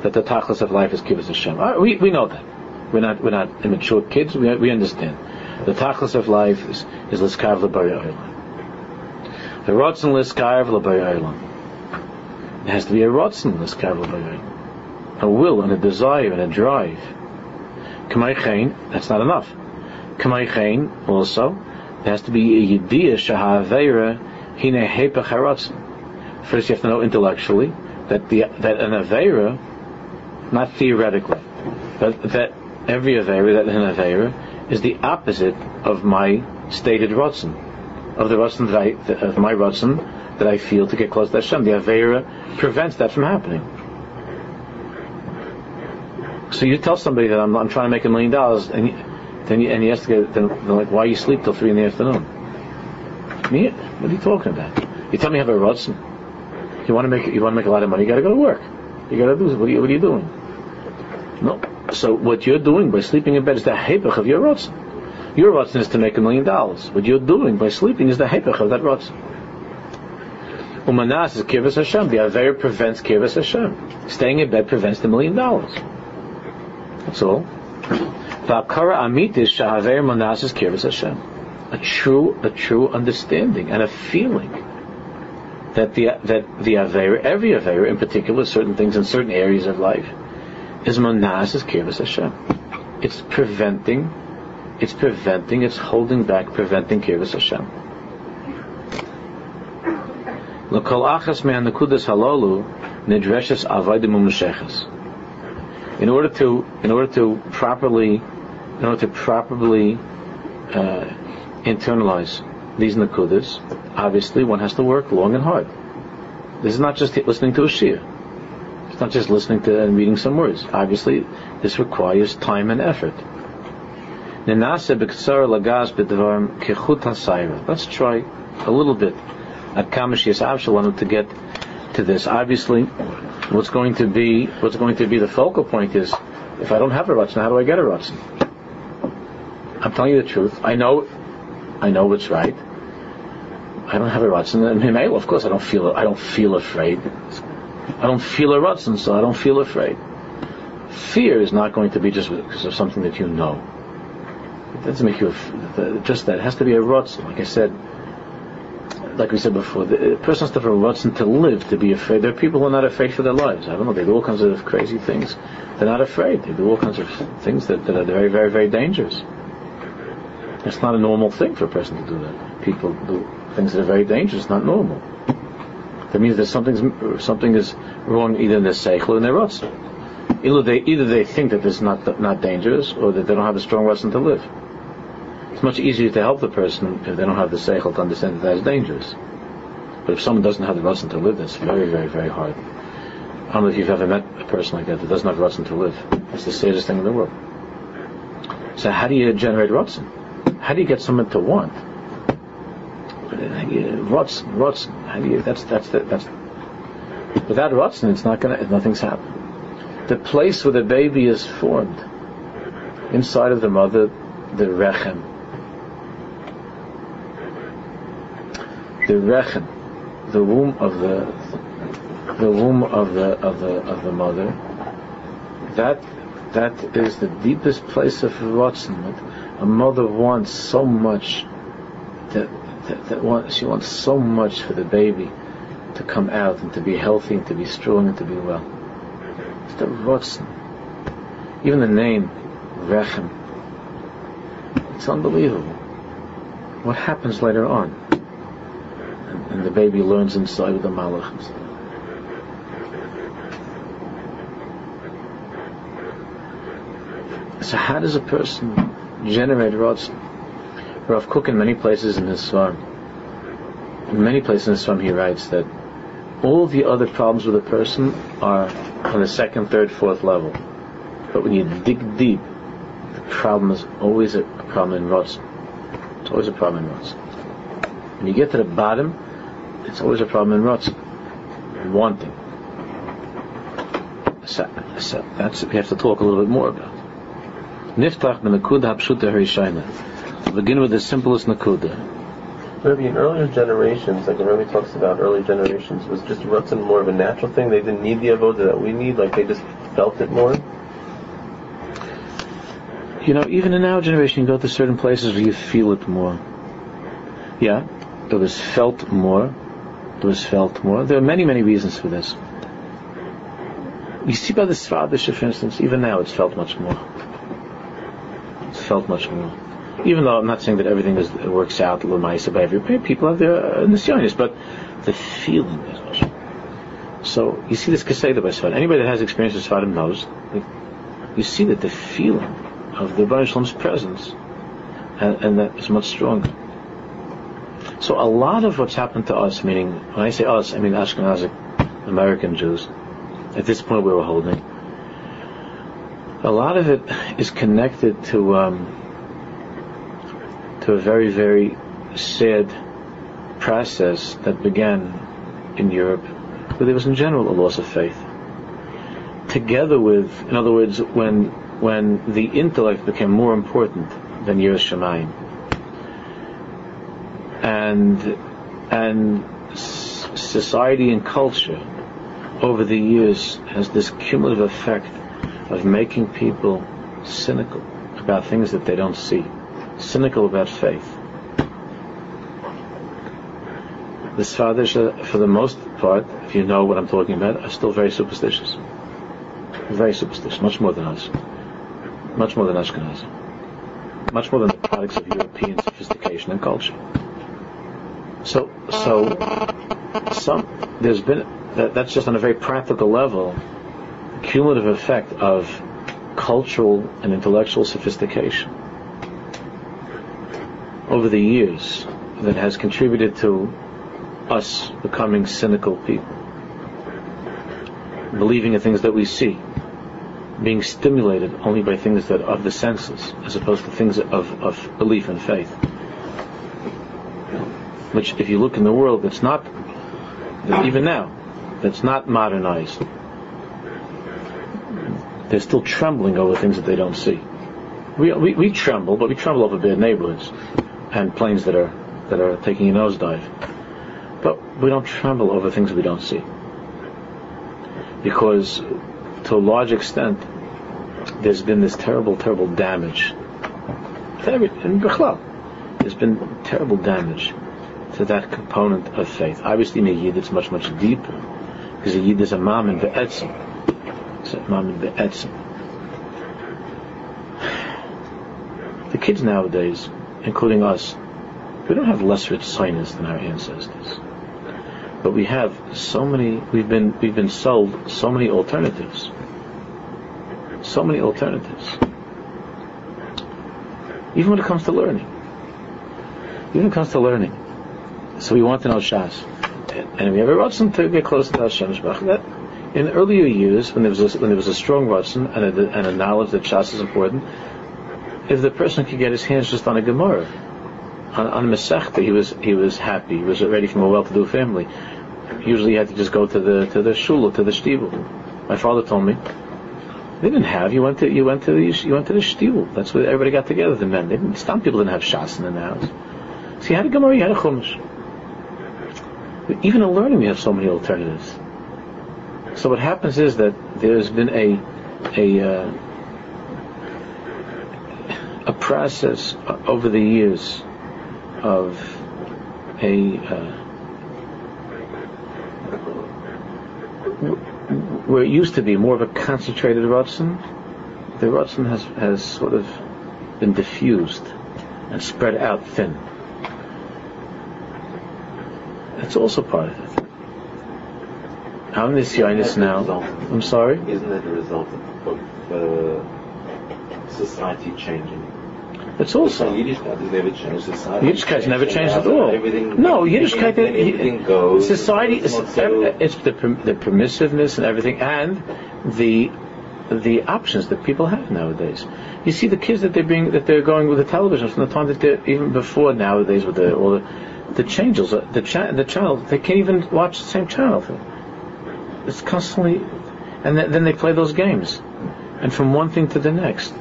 that the tachlis of life is kibbutz Hashem. We, we know that. We're not we're not immature kids. We, we understand. The tachlis of life is is liskav The rotzen liskav It has to be a rotzen liskav A will and a desire and a drive. Kamay that's not enough. Kamay also, there has to be a yediyah shahavera hine hepech First, you have to know intellectually that the that an avera, not theoretically, but that every avera, that an avera, is the opposite of my stated rotzen, of the rotzen that I, of my rotzen that I feel to get close to Hashem. The avera prevents that from happening. So you tell somebody that I'm, I'm trying to make a million dollars, and then you, and you ask, then, then like, why you sleep till three in the afternoon? Me? What are you talking about? You tell me you have a rotzen. You want to make you want to make a lot of money. You got to go to work. You got to do what are you, what are you doing? No. So what you're doing by sleeping in bed is the hepech of your rotzen. Your rotzen is to make a million dollars. What you're doing by sleeping is the hepech of that rotzen. Umanas is kivas Hashem. The aver prevents kivas Hashem. Staying in bed prevents the million dollars. That's all. V'akara amit is shahaver manasis kiras Hashem. A true, a true understanding and a feeling that the that the aver, every aver, in particular, certain things in certain areas of life, is manasis kiras Hashem. It's preventing, it's preventing, it's holding back, preventing kiras Hashem. L'kol achas me'an nekudas halolu nidreshes avaydim u'mesheches. In order to, in order to properly in order to properly uh, internalize these nakudas, obviously one has to work long and hard. This is not just listening to a shir. It's not just listening to and reading some words. Obviously, this requires time and effort. Let's try a little bit Kamish Avshalom to get to this. Obviously, what's going to be what's going to be the focal point is if I don't have a ratzon, how do I get a ratzon? I'm telling you the truth. I know, I know what's right. I don't have a ratzon. And of course, I don't feel. I don't feel afraid. I don't feel a ratzon, so I don't feel afraid. Fear is not going to be just because of something that you know. It doesn't make you just that. It has to be a ratzon. Like I said, like we said before, the person has to have a ratzon to live, to be afraid. There are people who are not afraid for their lives. I don't know. They do all kinds of crazy things. They're not afraid. They do all kinds of things that, that are very, very, very dangerous. It's not a normal thing for a person to do that. People do things that are very dangerous, not normal. That means that something's, something is wrong either in their seichel or in their rotz. Either they, either they think that it's not, not dangerous or that they don't have a strong reason to live. It's much easier to help the person if they don't have the seichel to understand that that is dangerous. But if someone doesn't have the reason to live, that's very, very, very hard. I don't know if you've ever met a person like that that doesn't have reason to live. It's the saddest thing in the world. So how do you generate rotzen? How do you get someone to want? Uh, what's what's that's that's the, that's without rotzen it's not gonna nothing's happening. The place where the baby is formed inside of the mother, the rechem. The rechem, the womb of the the womb of the of the of the mother. That that is the deepest place of rotzen a mother wants so much that, that, that want, she wants so much for the baby to come out and to be healthy and to be strong and to be well. the Rotzen. Even the name, Rechem. It's unbelievable. What happens later on? And, and the baby learns inside of the Malach. So how does a person generate Rotzen? Rav Kook in many places in his Svarim, in many places in his Svarim he writes that all the other problems with a person are on the second, third, fourth level. But when you dig deep, the problem is always a problem in Rotzen. It's always a problem in Rotzen. When you get to the bottom, it's always a problem in Rotzen. Wanting. So, so that's we have to talk a little bit more about. Niftach b'nakuda hapshuta harishayna. Begin with the simplest nakuda. Maybe in earlier generations, like the Rebbe talks about early generations, was just Ratzon more of a natural thing? They didn't need the avoda that we need, like they just felt it more? You know, even in our generation, you go to certain places where you feel it more. Yeah, it was felt more. It was felt more. There are many, many reasons for this. You see by the Svadish, for instance, even now it's felt much more. It's felt much more even though I'm not saying that everything is, works out lemaisa by every people have their uh, nisyonis, but the feeling is much. So you see this kaseda by Sfad. Anybody that has experience with Sfadim knows. You see that the feeling of the Baruch presence, and, and that is much stronger. So a lot of what's happened to us, meaning when I say us, I mean Ashkenazic American Jews, at this point we were holding. A lot of it is connected to. Um, to a very, very sad process that began in Europe, where there was in general a loss of faith. Together with, in other words, when when the intellect became more important than Yiras Shamayim, and and society and culture over the years has this cumulative effect of making people cynical about things that they don't see cynical about faith. The Sfadish, for the most part, if you know what I'm talking about, are still very superstitious. Very superstitious, much more than us. Much more than Ashkenaz. Much more than the products of European sophistication and culture. So, so, some, there's been, that, that's just on a very practical level, cumulative effect of cultural and intellectual sophistication over the years that has contributed to us becoming cynical people, believing in things that we see, being stimulated only by things that are of the senses, as opposed to things of, of belief and faith. Which, if you look in the world, that's not, even now, that's not modernized. They're still trembling over things that they don't see. We, we, we tremble, but we tremble over bad neighborhoods and planes that are that are taking a nosedive. But we don't tremble over things we don't see. Because to a large extent there's been this terrible, terrible damage. In Bechlau, there's been terrible damage to that component of faith. Obviously in a Yid it's much, much deeper. Because a Yid is a mom in be'etzim. It's a mom in be'etzim. The kids nowadays including us, we don't have less rich sinus than our ancestors. But we have so many, we've been, we've been sold so many alternatives. So many alternatives. Even when it comes to learning. Even when it comes to learning. So we want to know Shas. And we have a Ratzon to get closer to Hashem that in earlier years, when there was a, when there was a strong Ratzon and a, and a knowledge that Shas is important, if the person could get his hands just on a Gemara, on, on Masechta, he was he was happy. He was already from a well-to-do family. Usually, he had to just go to the to the shul to the shtibel. My father told me they didn't have. You went to you went to the you went to the shtibel. That's where everybody got together. The men. They didn't, some people didn't have shas in the house. So you had a Gemara, you had a Chumash. Even in learning, we have so many alternatives. So what happens is that there's been a a uh, a process over the years of a uh, where it used to be more of a concentrated Ratzin, the Ratzin has, has sort of been diffused and spread out thin. That's also part of it. How in this now? I'm sorry? Isn't that a result of uh, society changing? It's also Yiddishkeit has never changed. Society Yiddishkeit's never changed at all. Everything, no, Yiddishkeit. everything goes. Society is It's it's the the permissiveness and everything, and the the options that people have nowadays. You see the kids that they're being that they're going with the television from the time that they're even before nowadays with the all the the changes uh, the cha- the channel they can't even watch the same channel. It's constantly, and th- then they play those games, and from one thing to the next.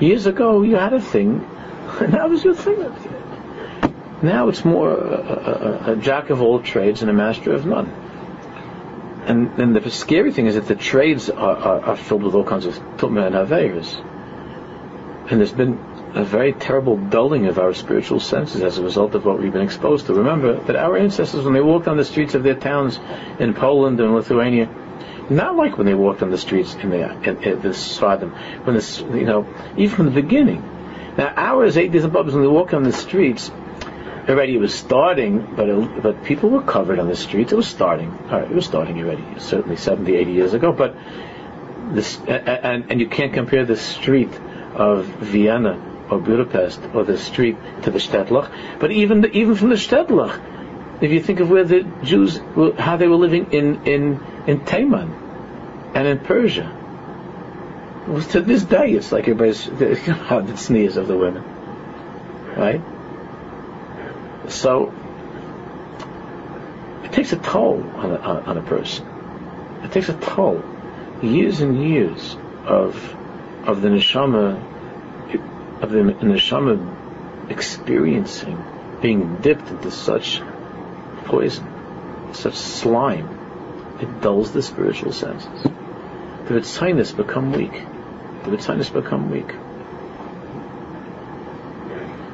Years ago, you had a thing, and that was your thing. Now it's more a, a, a, jack of all trades and a master of none. And then the scary thing is that the trades are, are, are filled with all kinds of tumah and averas. And there's been a very terrible dulling of our spiritual senses as a result of what we've been exposed to. Remember that our ancestors, when they walked on the streets of their towns in Poland and Lithuania, not like when they walked on the streets in the in, in the Sodom, when this you know even from the beginning. Now ours, eight days and above, when they walk on the streets, already it was starting, but it, but people were covered on the streets. It was starting. All right, it was starting already, certainly 70, 80 years ago. But this and and you can't compare the street of Vienna or Budapest or the street to the Stadtlach. But even the, even from the Stadtlach, if you think of where the Jews were, how they were living in in in Teiman and in Persia, was to this day it's like everybody's how the sneers of the women, right? So it takes a toll on a, on a person. It takes a toll, years and years of of the neshama of the neshama experiencing being dipped into such poison, such slime. It dulls the spiritual senses. The Vitzinus become weak. The Vitzinus become weak.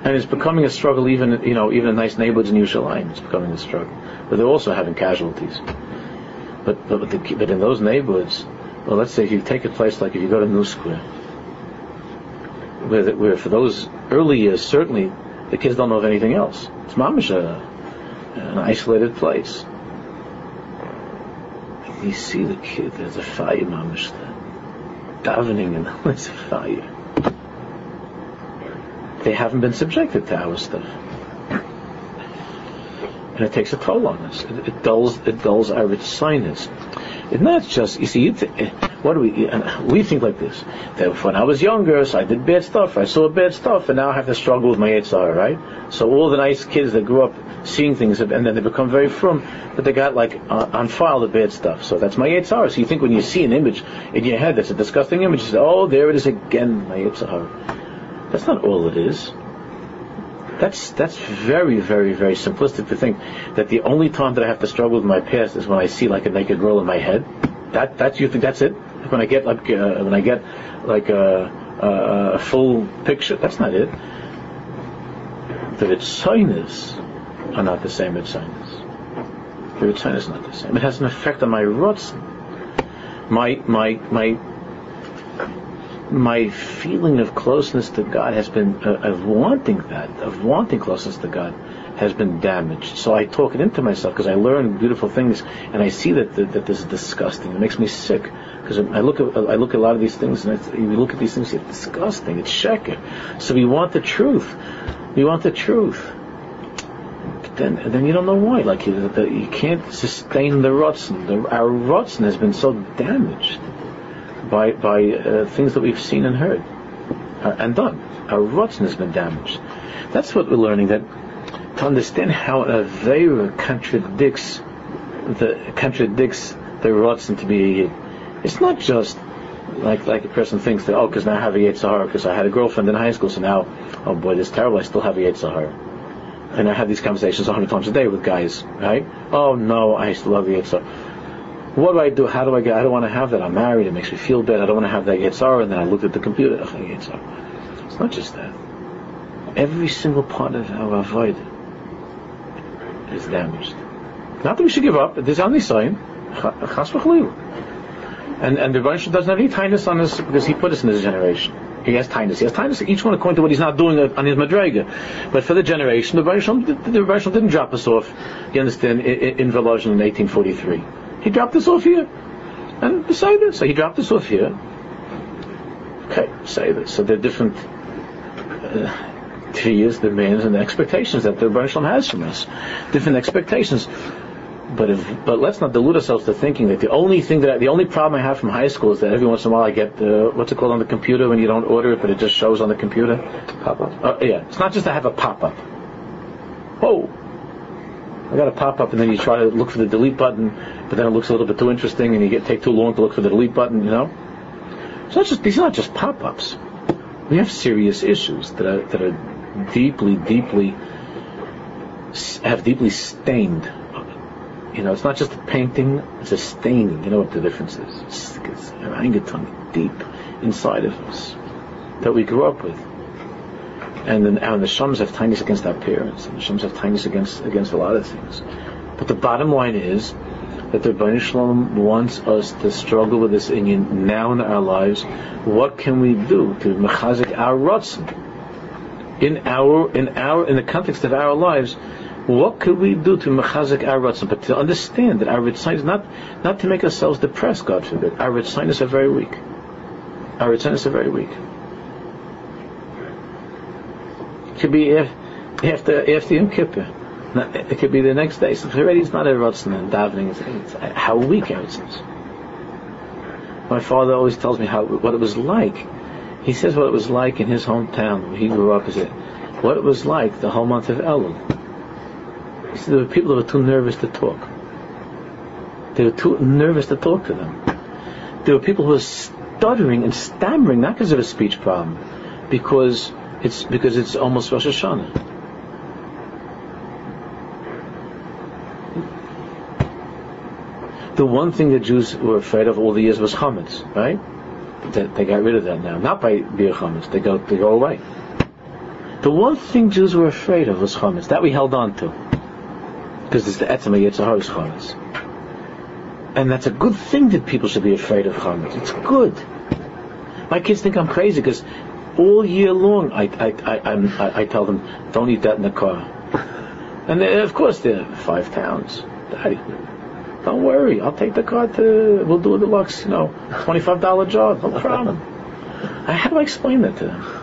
And it's becoming a struggle even, you know, even in nice neighborhoods in Yerushalayim, it's becoming a struggle. But they're also having casualties. But, but, but, the, but in those neighborhoods, well, let's say if you take a place like if you go to New Square, where, where for those early years, certainly, the kids don't know of anything else. It's mamish uh, an isolated place. You see the kid, there's a fire, mamish, davening, and there's a fire. They haven't been subjected to our stuff. And it takes a toll on us. It, it dulls, it dulls our sinus. It's not just, you see, th- what do we, we think like this, that when I was younger, so I did bad stuff, I saw bad stuff, and now I have to struggle with my Yitzhar, right? So all the nice kids that grew up seeing things, and then they become very frum, but they got like on, on file the bad stuff. So that's my Yitzhar. So you think when you see an image in your head that's a disgusting image, you say, oh, there it is again, my Yitzhar. That's not all it is. That's that's very very very simplistic to think that the only time that I have to struggle with my past is when I see like a naked girl in my head. That that you think that's it? When I get like uh, when I get like a, a, full picture, that's not it. The Ritzinus are not the same Ritzinus. The Ritzinus is not the same. It has an effect on my Rutzen. My my my my feeling of closeness to God has been uh, of wanting that, of wanting closeness to God, has been damaged. So I talk it into myself because I learn beautiful things, and I see that that, that this is disgusting. It makes me sick because I look at I look at a lot of these things, and I, we look at these things, it's disgusting. It's sheker. So we want the truth. We want the truth. But then, then you don't know why. Like you, the, you can't sustain the rotzen. The, our rotzen has been so damaged by by uh, things that we've seen and heard uh, and done. Our rotzen has been damaged. That's what we're learning. That to understand how an avera contradicts the contradicts the rotzen to be a. It's not just like like a person thinks that oh, because now I have a Yetzirah because I had a girlfriend in high school, so now oh boy, this is terrible. I still have a Yetzirah. And I have these conversations a hundred times a day with guys, right? Oh no, I still love the Yetzirah what do I do? How do I get? I don't want to have that. I'm married. It makes me feel bad. I don't want to have that Yitzhar. And then I looked at the computer. Ugh. It's not just that. Every single part of our avoid is damaged. Not that we should give up. There's only sign. Chas and and the Rebbeinu doesn't have any tightness on us because he put us in this generation. He has tightness. He has tightness each one according to what he's not doing on his madrega. But for the generation, the Rebbeinu the Rebbeinu didn't drop us off. You understand? In, in in 1843, he dropped us off here, and this, so he dropped us off here. Okay, say this. So there are different. Uh, demands, and expectations that the Rebbe has from us. Different expectations. But if, but let's not delude ourselves to thinking that the only thing that the only problem I have from high school is that every once in a while I get the what's it called on the computer when you don't order it but it just shows on the computer. Pop up. Uh, yeah, it's not just I have a pop up. Oh, I got a pop up and then you try to look for the delete button, but then it looks a little bit too interesting and you get take too long to look for the delete button. You know, it's not just these are not just pop ups. We have serious issues that are that are deeply, deeply have deeply stained you know, it's not just a painting, it's a staining. You know what the difference is? It's, it's an deep inside of us that we grew up with. And then and the shams have tightness against our parents, and the shams have tightness against against a lot of things. But the bottom line is that the Rebbeinu Shalom wants us to struggle with this inyan now in our lives. What can we do to mechazik our rotzen in our in our in the context of our lives? What could we do to mechazik our ratzon? But to understand that our ritzon is not not to make ourselves depressed. God forbid. Our ritzon are very weak. Our ritzon are very weak. It could be after after Yom Kippur. It could be the next day. So already it's not a ratzon and davening. It's, it's, how weak our ritzon is. My father always tells me how what it was like. He says what it was like in his hometown where he grew up. Is it what it was like the whole month of Elul there were people that were too nervous to talk. They were too nervous to talk to them. There were people who were stuttering and stammering, not because of a speech problem, because it's because it's almost Rosh Hashanah. The one thing that Jews were afraid of all the years was chametz, right? They, they got rid of that now, not by beer chametz. They go they go away. The one thing Jews were afraid of was chametz. That we held on to because it's the etzema Yitzhah's chametz. And that's a good thing that people should be afraid of chametz. It's good. My kids think I'm crazy because all year long I, I, I, I, I tell them, don't eat that in the car. And they, of course they're five pounds. Daddy, don't worry, I'll take the car to, we'll do a deluxe, you know, $25 job, no problem. How do I explain that to them?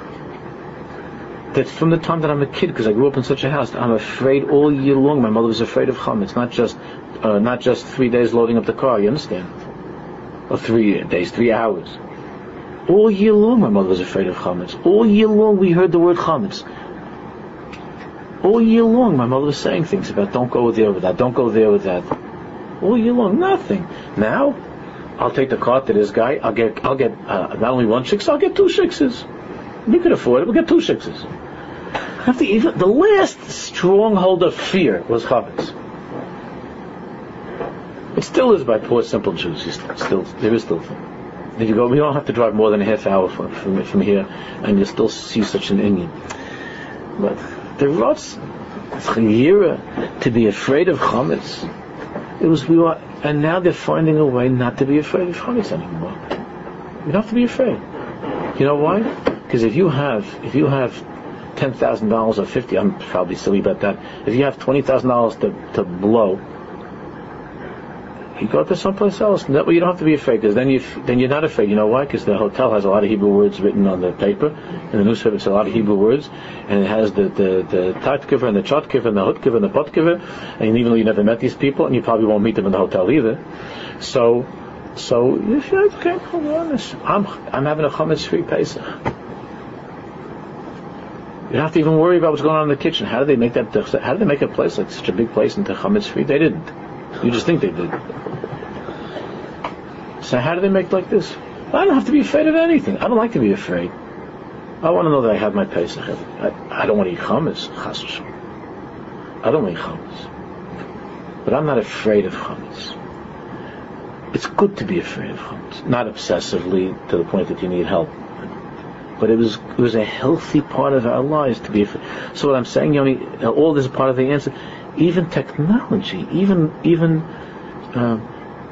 That from the time that I'm a kid, because I grew up in such a house, I'm afraid all year long. My mother was afraid of chametz, not just uh, not just three days loading up the car. You understand? Or three days, three hours. All year long, my mother was afraid of chametz. All year long, we heard the word chametz. All year long, my mother was saying things about don't go there with that, don't go there with that. All year long, nothing. Now, I'll take the car to this guy. I'll get I'll get uh, not only one six, I'll get two sixes. We could afford it. We'll get two sixes. The, even, the last stronghold of fear was chametz. It still is by poor simple Jews. Still, there is still. If you go, we don't have to drive more than a half hour from, from, from here, and you still see such an inyan. But the Rots, to be afraid of chametz, it was we were, and now they're finding a way not to be afraid of chametz anymore. You don't have to be afraid. You know why? Because if you have, if you have ten thousand dollars or fifty, I'm probably silly about that. If you have twenty thousand dollars to to blow, you go to someplace else. That way you don't have to be afraid, because then you then you're not afraid. You know why? Because the hotel has a lot of Hebrew words written on the paper, and the newspaper has a lot of Hebrew words, and it has the the the tatkiver and the chotkiver and the hutkiver and the potkiver, and even though you never met these people, and you probably won't meet them in the hotel either, so. So you should okay. I'm I'm having a chametz free Pesach. You don't have to even worry about what's going on in the kitchen. How did they make that? How did they make a place like such a big place into chametz free? They didn't. You just think they did. So how do they make like this? I don't have to be afraid of anything. I don't like to be afraid. I want to know that I have my Pesach. I, I don't want to eat chametz. I don't want to eat chametz. But I'm not afraid of chametz. It's good to be afraid of chametz, not obsessively to the point that you need help but it was it was a healthy part of our lives to be. So what I'm saying, Yoni, all this is part of the answer. Even technology, even even uh,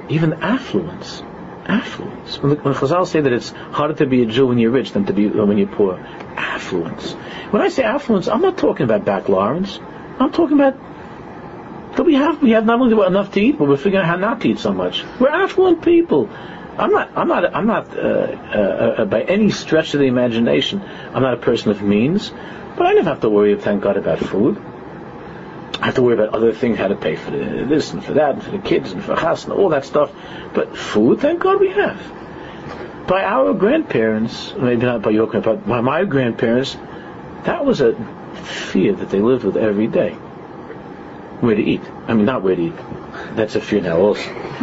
even affluence. Affluence. When, when Chazal say that it's harder to be a Jew when you're rich than to be when you're poor. Affluence. When I say affluence, I'm not talking about back Lawrence. I'm talking about that we have we have not only enough to eat, but we're figuring out how not to eat so much. We're affluent people. I'm not I'm not I'm not uh, uh, uh, by any stretch of the imagination. I'm not a person of means, but I never have to worry, thank God, about food. I have to worry about other things, how to pay for this and for that, and for the kids and for house and all that stuff. But food, thank God, we have. By our grandparents, maybe not by your grandparents, by my grandparents, that was a fear that they lived with every day. Where to eat. I mean, not where to eat. That's a fear now also.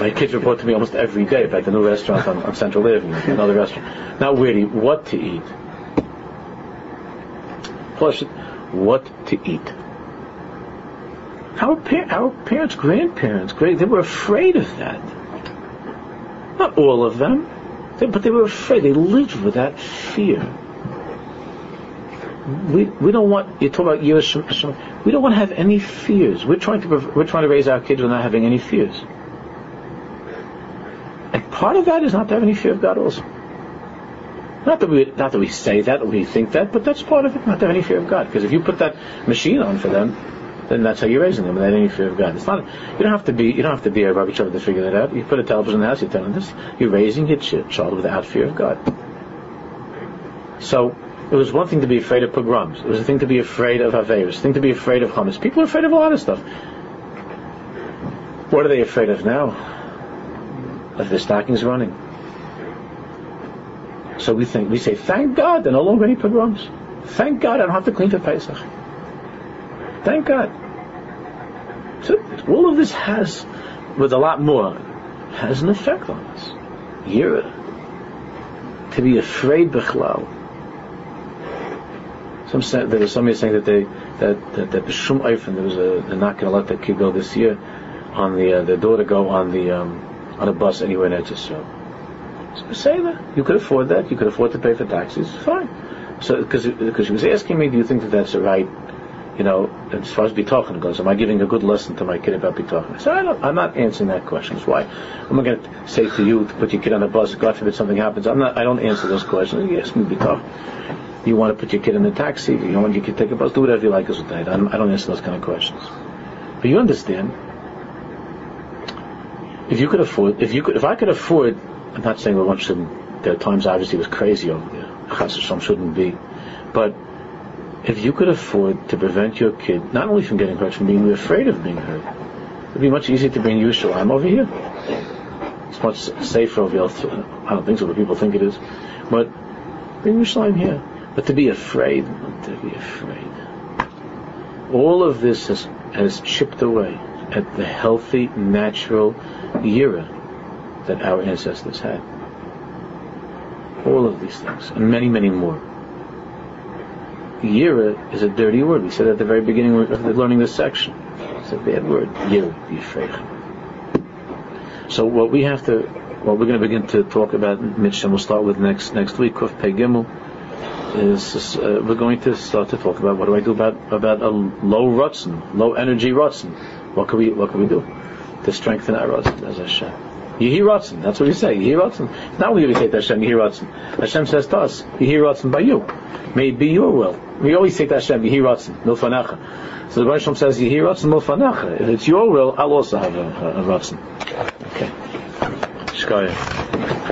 My kids report to me almost every day about the new restaurant on, on Central Avenue, another restaurant. Not really what to eat. Plus, what to eat. Our, par- our parents, grandparents, great, they were afraid of that. Not all of them, but they were afraid. They lived with that fear. We, we don't want you talk about Yiras We don't want to have any fears. We're trying to we're trying to raise our kids without having any fears. And part of that is not to have any fear of God also. Not that we not that we say that or we think that, but that's part of it. Not to have any fear of God, because if you put that machine on for them, then that's how you're raising them without any fear of God. It's not. You don't have to be. You don't have to be a Trevor to figure that out. You put a television in the house. You're telling this. You're raising your child without fear of God. So it was one thing to be afraid of pogroms. It was a thing to be afraid of Averis. A thing to be afraid of hummus. People are afraid of a lot of stuff. What are they afraid of now? Of their stockings running. So we think we say, thank God there are no longer any pogroms. Thank God I don't have to clean for Pesach. Thank God. So all of this has, with a lot more, has an effect on us. Yira. To be afraid b'chlal. Some say, there was somebody saying that they that that, that the Shum Eifen, there was a they're not going to let that kid go this year on the uh, the daughter go on the um, on a bus anywhere in Eretz Yisrael. So say that you could afford that, you could afford to pay for taxis, fine. So because because she was asking me, do you think that that's a right? You know, as far as bitachon goes, am I giving a good lesson to my kid about bitachon? I said, I am not answering that question. That's why I'm not going to say to you to put your kid on a bus. God forbid something happens. I'm not. I don't answer those questions. You ask me bitachon. You want to put your kid in a taxi? You want your kid to take a bus? Do whatever you like as a dad. I don't answer those kind of questions. But you understand. If you could afford, if you could, if I could afford, I'm not saying one shouldn't. There are times obviously it was crazy over there. Some shouldn't be, but if you could afford to prevent your kid not only from getting hurt, from being afraid of being hurt, it'd be much easier to bring Yerushalayim over here. It's much safer over here. I don't think so, but people think it is. But bring Yerushalayim here. But to be afraid, to be afraid. All of this has, has chipped away at the healthy, natural yira that our ancestors had. All of these things, and many, many more. Yira is a dirty word. We said at the very beginning of learning this section. It's a bad word. Yira, be afraid. So what we have to, what we're going to begin to talk about, Mitch, and we'll start with next next week, Kuf Pei Gimel is uh, we're going to start to talk about what do I do about about a low rutzen, low energy rutzen. What can we what can we do to strengthen our rutzen as Hashem? Yehi rutzen. That's what we say. Yehi rutzen. Not we say to Hashem Yehi rutzen. Hashem says to us Yehi rutzen by you. May it be your will. We always say to Hashem Yehi rutzen milfanacha. So the Hashem says Yehi rutzen milfanacha. If it's your will, I'll also have a, a, a rutzen. Okay. Shkaya.